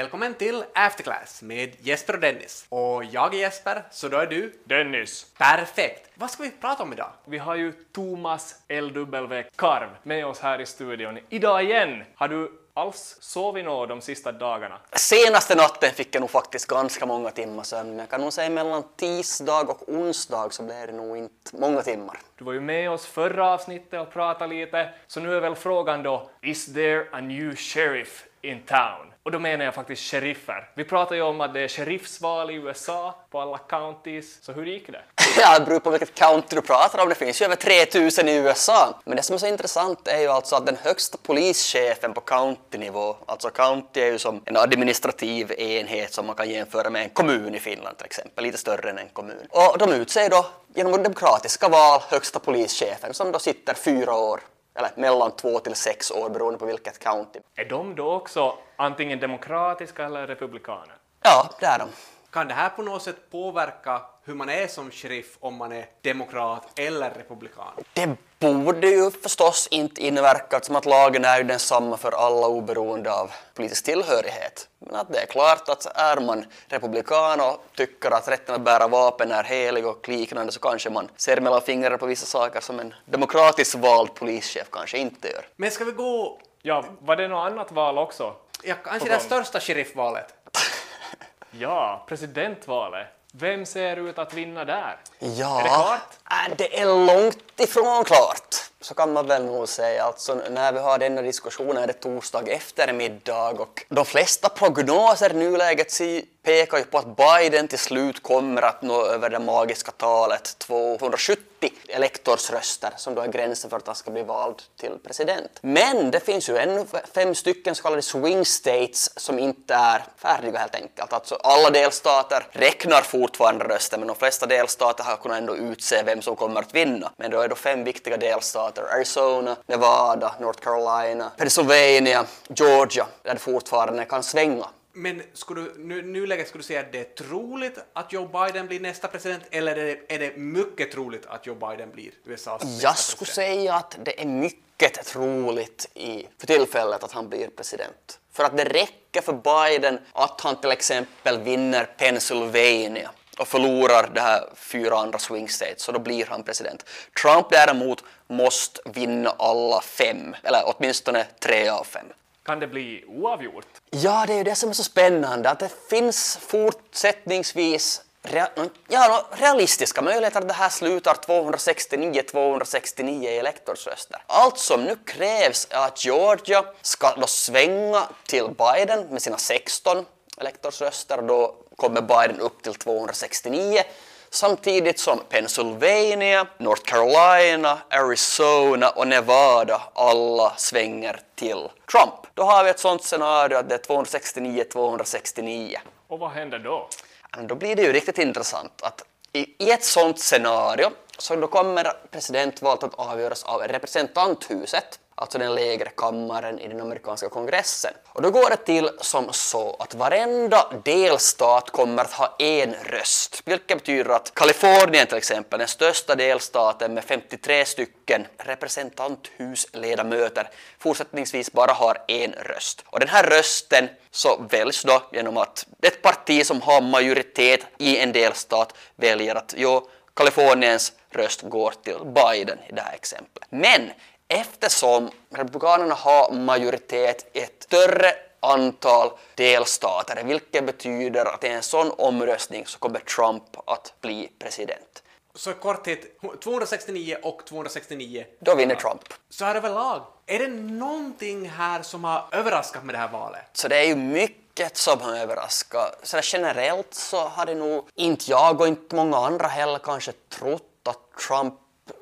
Välkommen till Afterclass med Jesper och Dennis. Och jag är Jesper, så då är du? Dennis. Perfekt! Vad ska vi prata om idag? Vi har ju Thomas LW Karv med oss här i studion. Idag igen! Har du alls sovit något de sista dagarna? Senaste natten fick jag nog faktiskt ganska många timmar sömn, men jag kan nog säga mellan tisdag och onsdag så blev det nog inte många timmar. Du var ju med oss förra avsnittet och pratade lite, så nu är väl frågan då, is there a new sheriff in town? Och då menar jag faktiskt sheriffer. Vi pratar ju om att det är sheriffsval i USA på alla counties, så hur gick det? Ja, det beror på vilket county du pratar om. Det finns ju över 3000 i USA. Men det som är så intressant är ju alltså att den högsta polischefen på countynivå, alltså county är ju som en administrativ enhet som man kan jämföra med en kommun i Finland till exempel, lite större än en kommun. Och de utser då genom demokratiska val högsta polischefen som då sitter fyra år eller mellan två till sex år beroende på vilket county. Är de då också antingen demokratiska eller republikaner? Ja, det är de. Kan det här på något sätt påverka hur man är som sheriff om man är demokrat eller republikan? Det borde ju förstås inte inverka som att lagen är ju densamma för alla oberoende av politisk tillhörighet. Men att det är klart att är man republikan och tycker att rätten att bära vapen är helig och liknande så kanske man ser mellan fingrarna på vissa saker som en demokratiskt vald polischef kanske inte gör. Men ska vi gå, Ja, var det något annat val också? ja, kanske det största sheriffvalet? Ja, presidentvalet. Vem ser ut att vinna där? Ja, Är det klart? äh, det är långt ifrån klart. Så kan man väl nog säga. Alltså, när vi har denna diskussion är det torsdag eftermiddag och de flesta prognoser i nuläget pekar ju på att Biden till slut kommer att nå över det magiska talet 270 elektorsröster som då är gränsen för att han ska bli vald till president. Men det finns ju ännu fem stycken så kallade swing states som inte är färdiga helt enkelt. Alltså alla delstater räknar fortfarande röster men de flesta delstater har kunnat ändå utse vem som kommer att vinna. Men då är det fem viktiga delstater Arizona, Nevada, North Carolina, Pennsylvania, Georgia där det fortfarande kan svänga. Men skulle du, nu, nuläget skulle du säga att det är troligt att Joe Biden blir nästa president eller är det, är det mycket troligt att Joe Biden blir USAs nästa Jag skulle president? säga att det är mycket troligt i, för tillfället att han blir president. För att det räcker för Biden att han till exempel vinner Pennsylvania och förlorar de här fyra andra swing states, så då blir han president. Trump däremot måste vinna alla fem, eller åtminstone tre av fem. Kan det bli oavgjort? Ja, det är ju det som är så spännande, att det finns fortsättningsvis rea- mm, ja, realistiska möjligheter att det här slutar 269-269 elektorsröster. Allt som nu krävs är att Georgia ska då svänga till Biden med sina 16 elektorsröster och då kommer Biden upp till 269 samtidigt som Pennsylvania, North Carolina, Arizona och Nevada alla svänger till Trump. Då har vi ett sånt scenario att det är 269-269. Och vad händer då? Då blir det ju riktigt intressant att i, i ett sånt scenario så då kommer presidentvalet att avgöras av representanthuset, alltså den lägre kammaren i den amerikanska kongressen. Och då går det till som så att varenda delstat kommer att ha en röst, vilket betyder att Kalifornien till exempel, den största delstaten med 53 stycken representanthusledamöter, fortsättningsvis bara har en röst. Och den här rösten så väljs då genom att ett parti som har majoritet i en delstat väljer att jo, Kaliforniens röst går till Biden i det här exemplet. Men eftersom Republikanerna har majoritet i ett större antal delstater, vilket betyder att i en sån omröstning så kommer Trump att bli president. Så korthet, 269 och 269. Då vinner Trump. Så här överlag, är det någonting här som har överraskat med det här valet? Så det är ju mycket som har överraskat. Så generellt så hade nog inte jag och inte många andra heller kanske trott att Trump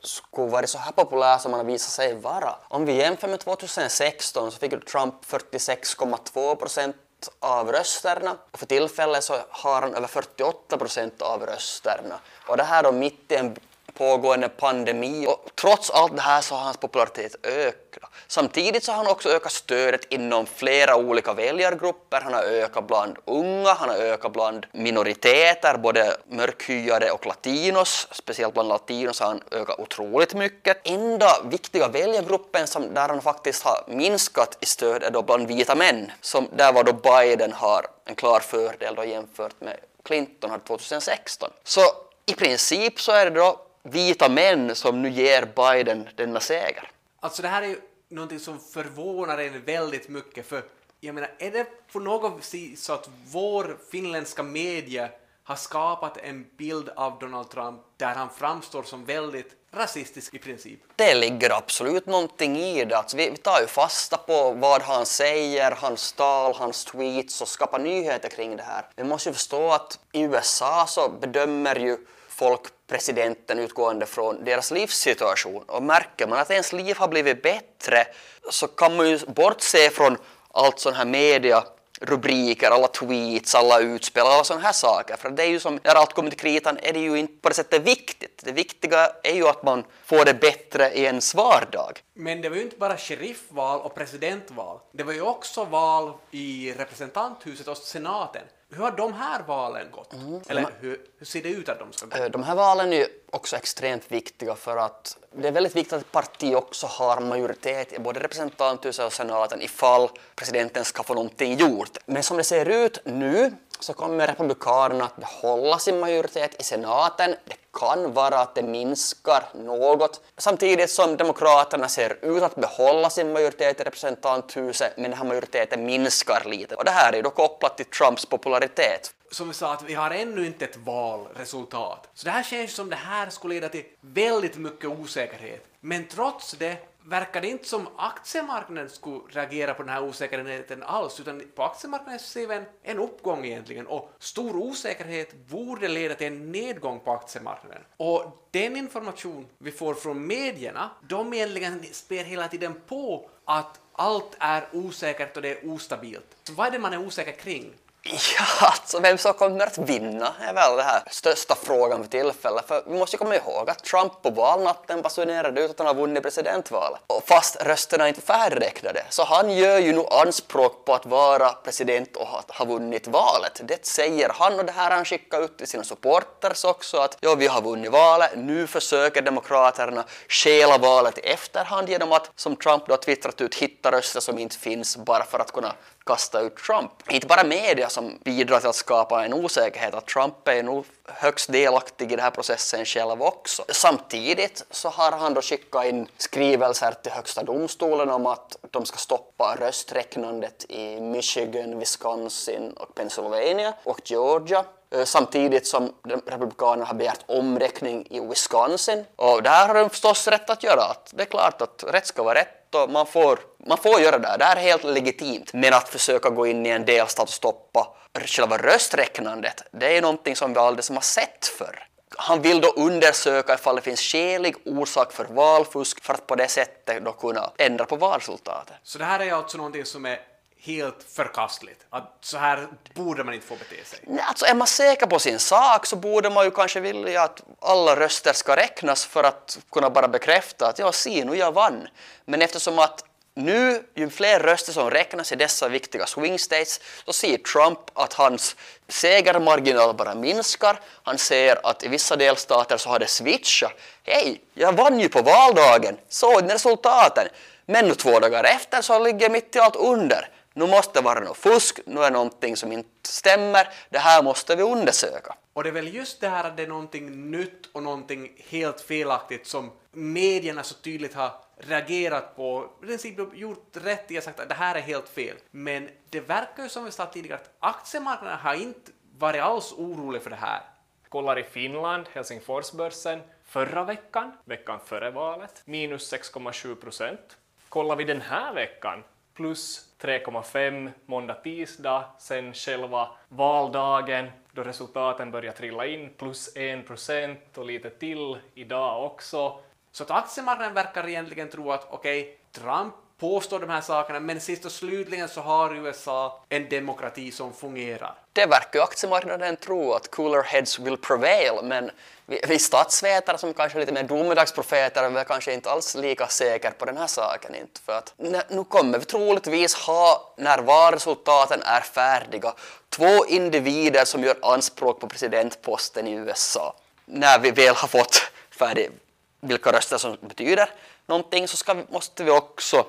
skulle varit så här populär som han har visat sig vara. Om vi jämför med 2016 så fick Trump 46,2 procent av rösterna och för tillfället så har han över 48 procent av rösterna. Och det här då mitt i en pågående pandemi och trots allt det här så har hans popularitet ökat. Samtidigt så har han också ökat stödet inom flera olika väljargrupper. Han har ökat bland unga, han har ökat bland minoriteter, både mörkhyade och latinos. Speciellt bland latinos har han ökat otroligt mycket. Enda viktiga väljargruppen som där han faktiskt har minskat i stöd är då bland vita män, som där var då Biden har en klar fördel då jämfört med Clinton hade 2016. Så i princip så är det då vita män som nu ger Biden denna seger. Alltså det här är ju någonting som förvånar en väldigt mycket för jag menar, är det på något vis så att vår finländska media har skapat en bild av Donald Trump där han framstår som väldigt rasistisk i princip? Det ligger absolut någonting i det. Alltså vi, vi tar ju fasta på vad han säger, hans tal, hans tweets och skapar nyheter kring det här. Vi måste ju förstå att i USA så bedömer ju folk presidenten utgående från deras livssituation och märker man att ens liv har blivit bättre så kan man ju bortse från allt sån här media rubriker, alla tweets, alla utspel, alla sådana här saker. För det är ju som, när allt kommer till kritan är det ju inte på det sättet viktigt. Det viktiga är ju att man får det bättre i ens vardag. Men det var ju inte bara sheriffval och presidentval. Det var ju också val i representanthuset och senaten. Hur har de här valen gått? Mm. Eller hur, hur ser det ut att de ska gå? Eh, De här valen är också extremt viktiga för att det är väldigt viktigt att ett parti också har majoritet i både representanthuset och senaten ifall presidenten ska få någonting gjort. Men som det ser ut nu så kommer republikanerna att behålla sin majoritet i senaten. Det kan vara att det minskar något. Samtidigt som demokraterna ser ut att behålla sin majoritet i representanthuset men den här majoriteten minskar lite. Och det här är ju då kopplat till Trumps popularitet. Som vi sa, att vi har ännu inte ett valresultat. Så det här känns som det här skulle leda till väldigt mycket osäkerhet. Men trots det verkar det inte som aktiemarknaden skulle reagera på den här osäkerheten alls, utan på aktiemarknaden ser vi en, en uppgång egentligen och stor osäkerhet borde leda till en nedgång på aktiemarknaden. Och den information vi får från medierna, de egentligen spär hela tiden på att allt är osäkert och det är ostabilt. Så vad är det man är osäker kring? Ja, alltså vem som kommer att vinna är väl den här största frågan för tillfället. För vi måste ju komma ihåg att Trump på valnatten basunerade ut att han har vunnit presidentvalet. Och fast rösterna inte är färdigräknade så han gör ju nu anspråk på att vara president och att ha vunnit valet. Det säger han och det här har han skickat ut till sina supporters också att ja, vi har vunnit valet, nu försöker demokraterna stjäla valet i efterhand genom att, som Trump då har twittrat ut, hitta röster som inte finns bara för att kunna kasta ut Trump. Inte bara media som bidrar till att skapa en osäkerhet, att Trump är nog högst delaktig i den här processen själv också. Samtidigt så har han då skickat in skrivelser till högsta domstolen om att de ska stoppa rösträknandet i Michigan, Wisconsin och Pennsylvania och Georgia. Eh, samtidigt som Republikanerna har begärt omräkning i Wisconsin. Och det här har de förstås rätt att göra. Att Det är klart att rätt ska vara rätt och eh, man får, man får göra det. Det här är helt legitimt. Men att försöka gå in i en delstat och stoppa själva rösträknandet, det är någonting som vi aldrig som har sett förr. Han vill då undersöka ifall det finns skälig orsak för valfusk för att på det sättet då kunna ändra på valresultatet. Så det här är alltså någonting som är helt förkastligt. Att så här borde man inte få bete sig. Nej, Alltså är man säker på sin sak så borde man ju kanske vilja att alla röster ska räknas för att kunna bara bekräfta att ja, si nu jag vann. Men eftersom att nu, ju fler röster som räknas i dessa viktiga swing states, så ser Trump att hans segermarginal bara minskar. Han ser att i vissa delstater så har det switchat. Hej, jag vann ju på valdagen, såg ni resultaten? Men nu två dagar efter så ligger mitt i allt under. Nu måste det vara något fusk, nu är någonting som inte stämmer, det här måste vi undersöka. Och det är väl just det här att det är någonting nytt och någonting helt felaktigt som medierna så tydligt har reagerat på, i princip gjort rätt i att sagt att det här är helt fel. Men det verkar ju som vi sa tidigare att aktiemarknaden har inte varit alls orolig för det här. Kollar i Finland, Helsingforsbörsen, förra veckan, veckan före valet, minus 6,7 procent. Kollar vi den här veckan, plus 3,5 måndag, tisdag, sen själva valdagen då resultaten börjar trilla in, plus 1 procent och lite till idag också. Så att aktiemarknaden verkar egentligen tro att okej, Trump påstår de här sakerna, men sist och slutligen så har USA en demokrati som fungerar. Det verkar ju aktiemarknaden tro att cooler heads will prevail, men vi, vi statsvetare som kanske är lite mer domedagsprofeter är väl kanske inte alls lika säkra på den här saken. Inte, för att nu kommer vi troligtvis ha, när valresultaten är färdiga, två individer som gör anspråk på presidentposten i USA. När vi väl har fått färdigt vilka röster som betyder någonting så ska, måste vi också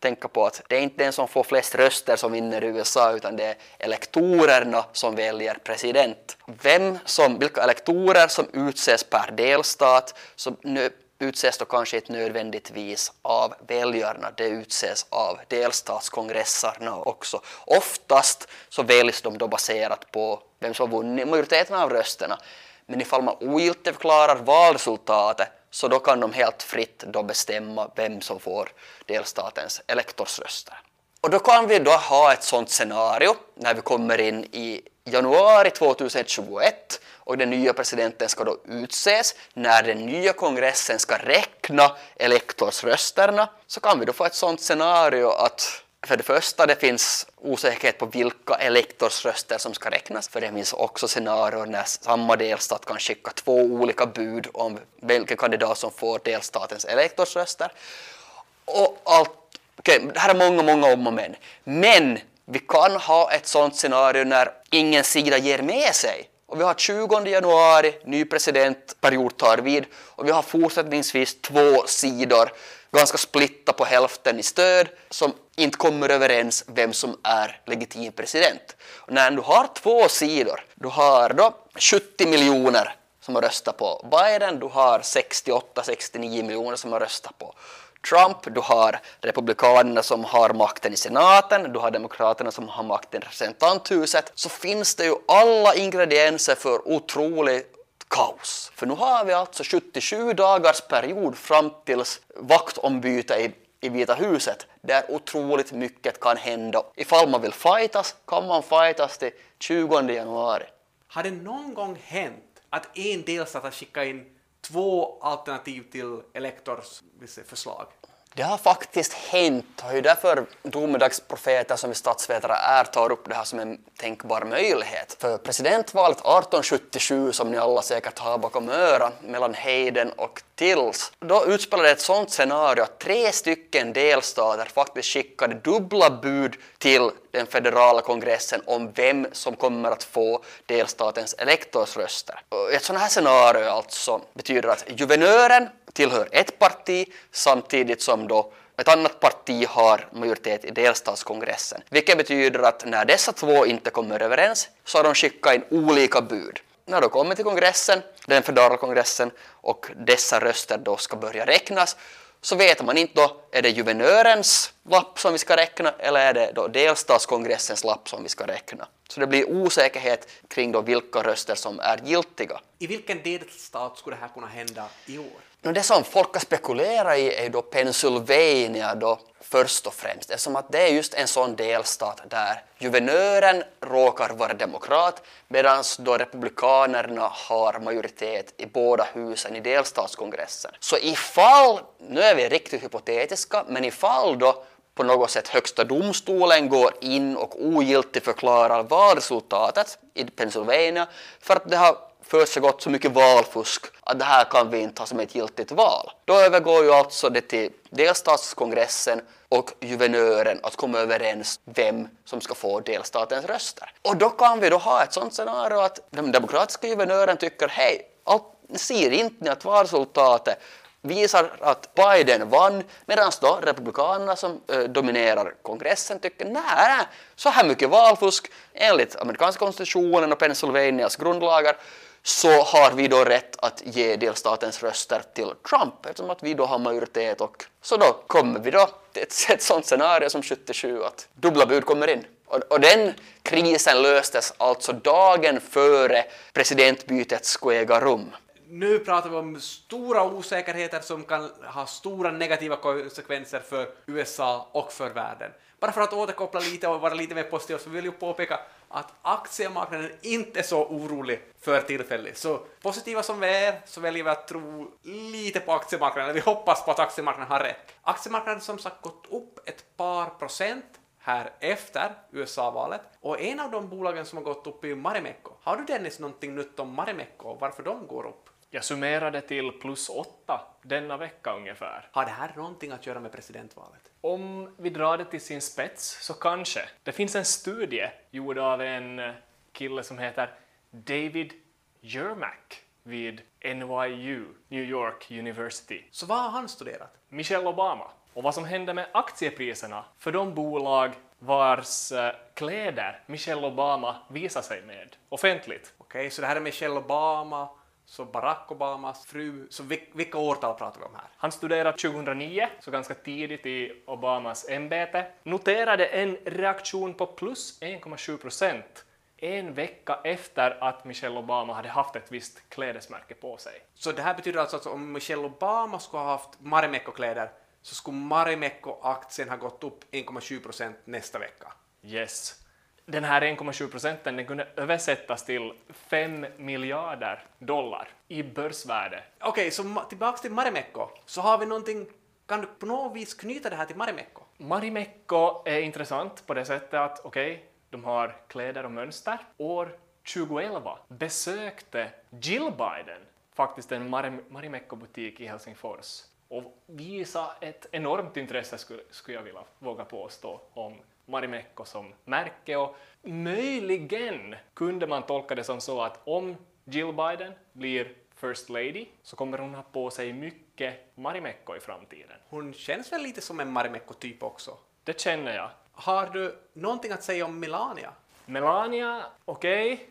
tänka på att det är inte den som får flest röster som vinner i USA utan det är elektorerna som väljer president. Vem som, vilka elektorer som utses per delstat som nu utses då kanske inte nödvändigtvis av väljarna, det utses av delstatskongresserna också. Oftast så väljs de då baserat på vem som har vunnit majoriteten av rösterna. Men ifall man ogiltigförklarar valresultatet så då kan de helt fritt då bestämma vem som får delstatens elektorsröster. Och då kan vi då ha ett sådant scenario när vi kommer in i januari 2021 och den nya presidenten ska då utses. När den nya kongressen ska räkna elektorsrösterna så kan vi då få ett sådant scenario att för det första, det finns osäkerhet på vilka elektorsröster som ska räknas, för det finns också scenarier när samma delstat kan skicka två olika bud om vilken kandidat som får delstatens elektorsröster. Och allt, okay, det här är många, många om och men. Men vi kan ha ett sådant scenario när ingen sida ger med sig. Och vi har 20 januari, ny presidentperiod tar vid och vi har fortsättningsvis två sidor ganska splitta på hälften i stöd som inte kommer överens vem som är legitim president. Och när du har två sidor, du har då 70 miljoner som har röstat på Biden, du har 68-69 miljoner som har röstat på Trump, du har republikanerna som har makten i senaten, du har demokraterna som har makten i representanthuset, så finns det ju alla ingredienser för otroligt kaos. För nu har vi alltså 77 dagars period fram tills vaktombyte i, i Vita huset där otroligt mycket kan hända. Ifall man vill fightas kan man fightas till 20 januari. Har det någon gång hänt att en delstat har skickat in två alternativ till elektors förslag? Det har faktiskt hänt och det är därför domedagsprofeter som vi statsvetare är tar upp det här som en tänkbar möjlighet. För presidentvalet 1877 som ni alla säkert har bakom örat mellan Hayden och Tills, då utspelade ett sånt scenario att tre stycken delstater faktiskt skickade dubbla bud till den federala kongressen om vem som kommer att få delstatens elektorsröster. Ett sånt här scenario alltså betyder att guvernören tillhör ett parti samtidigt som då ett annat parti har majoritet i delstatskongressen. Vilket betyder att när dessa två inte kommer överens så har de skickat in olika bud. När de kommer till kongressen, den federala kongressen, och dessa röster då ska börja räknas så vet man inte då, är det guvernörens lapp som vi ska räkna eller är det då delstatskongressens lapp som vi ska räkna. Så det blir osäkerhet kring då vilka röster som är giltiga. I vilken delstat skulle det här kunna hända i år? Det som folk har spekulerat i är då Pennsylvania då först och främst eftersom att det är just en sån delstat där guvernören råkar vara demokrat medan då republikanerna har majoritet i båda husen i delstatskongressen. Så ifall, nu är vi riktigt hypotetiska, men ifall då på något sätt högsta domstolen går in och ogiltigförklarar valresultatet i Pennsylvania för att det har försiggått så mycket valfusk att det här kan vi inte ha som ett giltigt val. Då övergår ju alltså det till delstatskongressen och juvenören att komma överens vem som ska få delstatens röster. Och då kan vi då ha ett sånt scenario att den demokratiska juvenören tycker hej, ser inte ni att valresultatet visar att Biden vann medan då republikanerna som äh, dominerar kongressen tycker nej, så här mycket valfusk enligt amerikanska konstitutionen och Pennsylvanias grundlagar så har vi då rätt att ge delstatens röster till Trump eftersom att vi då har majoritet och så då kommer vi då till ett, ett sånt scenario som 77 att dubbla bud kommer in. Och, och den krisen löstes alltså dagen före presidentbytet skulle äga rum. Nu pratar vi om stora osäkerheter som kan ha stora negativa konsekvenser för USA och för världen. Bara för att återkoppla lite och vara lite mer positiv så vill jag påpeka att aktiemarknaden inte är så orolig för tillfället. Så positiva som vi är så väljer vi att tro lite på aktiemarknaden. Vi hoppas på att aktiemarknaden har rätt. Aktiemarknaden som sagt gått upp ett par procent här efter USA-valet och en av de bolagen som har gått upp är Marimekko. Har du Dennis någonting nytt om Marimekko och varför de går upp? Jag summerade till plus åtta denna vecka ungefär. Har det här någonting att göra med presidentvalet? Om vi drar det till sin spets så kanske. Det finns en studie gjord av en eh, kille som heter David Yermack vid NYU, New York University. Så vad har han studerat? Michelle Obama och vad som hände med aktiepriserna för de bolag vars eh, kläder Michelle Obama visar sig med offentligt. Okej, så det här är Michelle Obama, så Barack Obamas fru, så vil- vilka årtal pratar vi om här? Han studerade 2009, så ganska tidigt i Obamas ämbete, noterade en reaktion på plus 1,7 procent en vecka efter att Michelle Obama hade haft ett visst klädesmärke på sig. Så det här betyder alltså att om Michelle Obama skulle ha haft Marimekko-kläder så skulle Marimekko-aktien ha gått upp 1,7 procent nästa vecka. Yes. Den här 1,7 procenten den kunde översättas till 5 miljarder dollar i börsvärde. Okej, så ma- tillbaks till Marimekko. Så har vi någonting, kan du på något vis knyta det här till Marimekko? Marimekko är intressant på det sättet att okej, de har kläder och mönster. År 2011 besökte Jill Biden faktiskt en Marim- Marimekko-butik i Helsingfors och visa ett enormt intresse skulle, skulle jag vilja våga påstå om Marimekko som märke och möjligen kunde man tolka det som så att om Jill Biden blir First Lady så kommer hon ha på sig mycket Marimekko i framtiden. Hon känns väl lite som en Marimekko-typ också. Det känner jag. Har du någonting att säga om Melania? Melania, okej,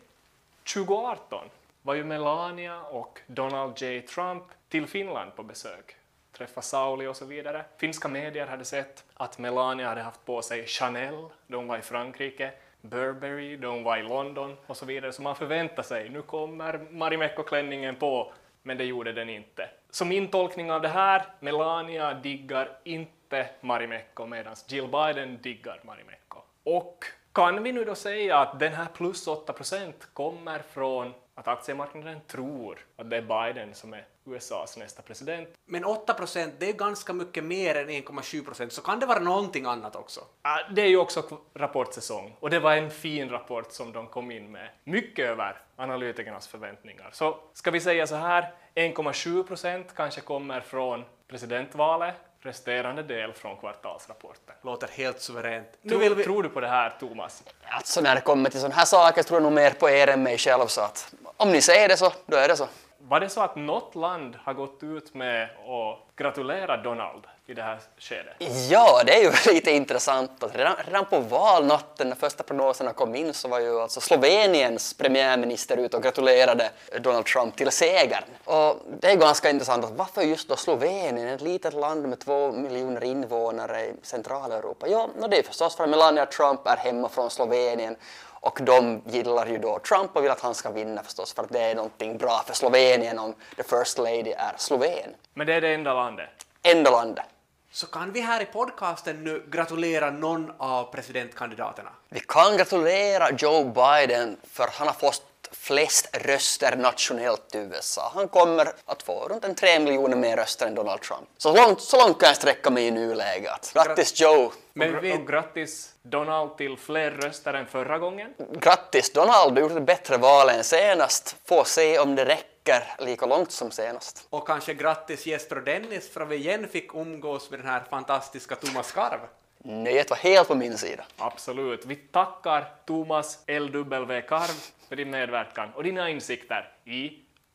2018 var ju Melania och Donald J. Trump till Finland på besök. Träffa Sauli och så vidare. Finska medier hade sett att Melania hade haft på sig Chanel, de var i Frankrike, Burberry, de var i London och så vidare. Så man förväntade sig, nu kommer Marimekko-klänningen på, men det gjorde den inte. Så min tolkning av det här, Melania diggar inte Marimekko medan Jill Biden diggar Marimekko. Och kan vi nu då säga att den här plus 8 procent kommer från att aktiemarknaden tror att det är Biden som är USAs nästa president? Men 8 procent, det är ganska mycket mer än 1,7 procent, så kan det vara någonting annat också? Ah, Det är ju också rapportsäsong och det var en fin rapport som de kom in med. Mycket över analytikernas förväntningar. Så ska vi säga så här, 1,7 procent kanske kommer från presidentvalet, resterande del från kvartalsrapporten. Låter helt suveränt. Nu Tror, vill vi... tror du på det här, Thomas? Alltså när det kommer till sådana här saker tror jag nog mer på er än mig själv så att om ni säger det så, då är det så. Var det så att något land har gått ut med att gratulera Donald i det här skedet? Ja, det är ju lite intressant att redan, redan på valnatten när första prognoserna kom in så var ju alltså Sloveniens premiärminister ute och gratulerade Donald Trump till segern. Och det är ganska intressant att varför just då Slovenien, ett litet land med två miljoner invånare i Centraleuropa? Ja, no, det är förstås för att Melania Trump är hemma från Slovenien och de gillar ju då Trump och vill att han ska vinna förstås för att det är någonting bra för Slovenien om the first lady är sloven. Men det är det enda landet. Enda landet. Så kan vi här i podcasten nu gratulera någon av presidentkandidaterna? Vi kan gratulera Joe Biden för att han har fått flest röster nationellt i USA. Han kommer att få runt en tre miljoner mer röster än Donald Trump. Så långt, så långt kan jag sträcka mig i nuläget. Grattis Joe! Men vi- och grattis Donald till fler röster än förra gången. Grattis Donald, du har gjort ett bättre val än senast. Får se om det räcker lika långt som senast. Och kanske grattis Jesper och Dennis för att vi igen fick umgås med den här fantastiska Thomas Karv. Nöjet var helt på min sida. Absolut. Vi tackar Thomas LW Karv för din medverkan och dina insikter i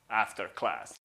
After Class.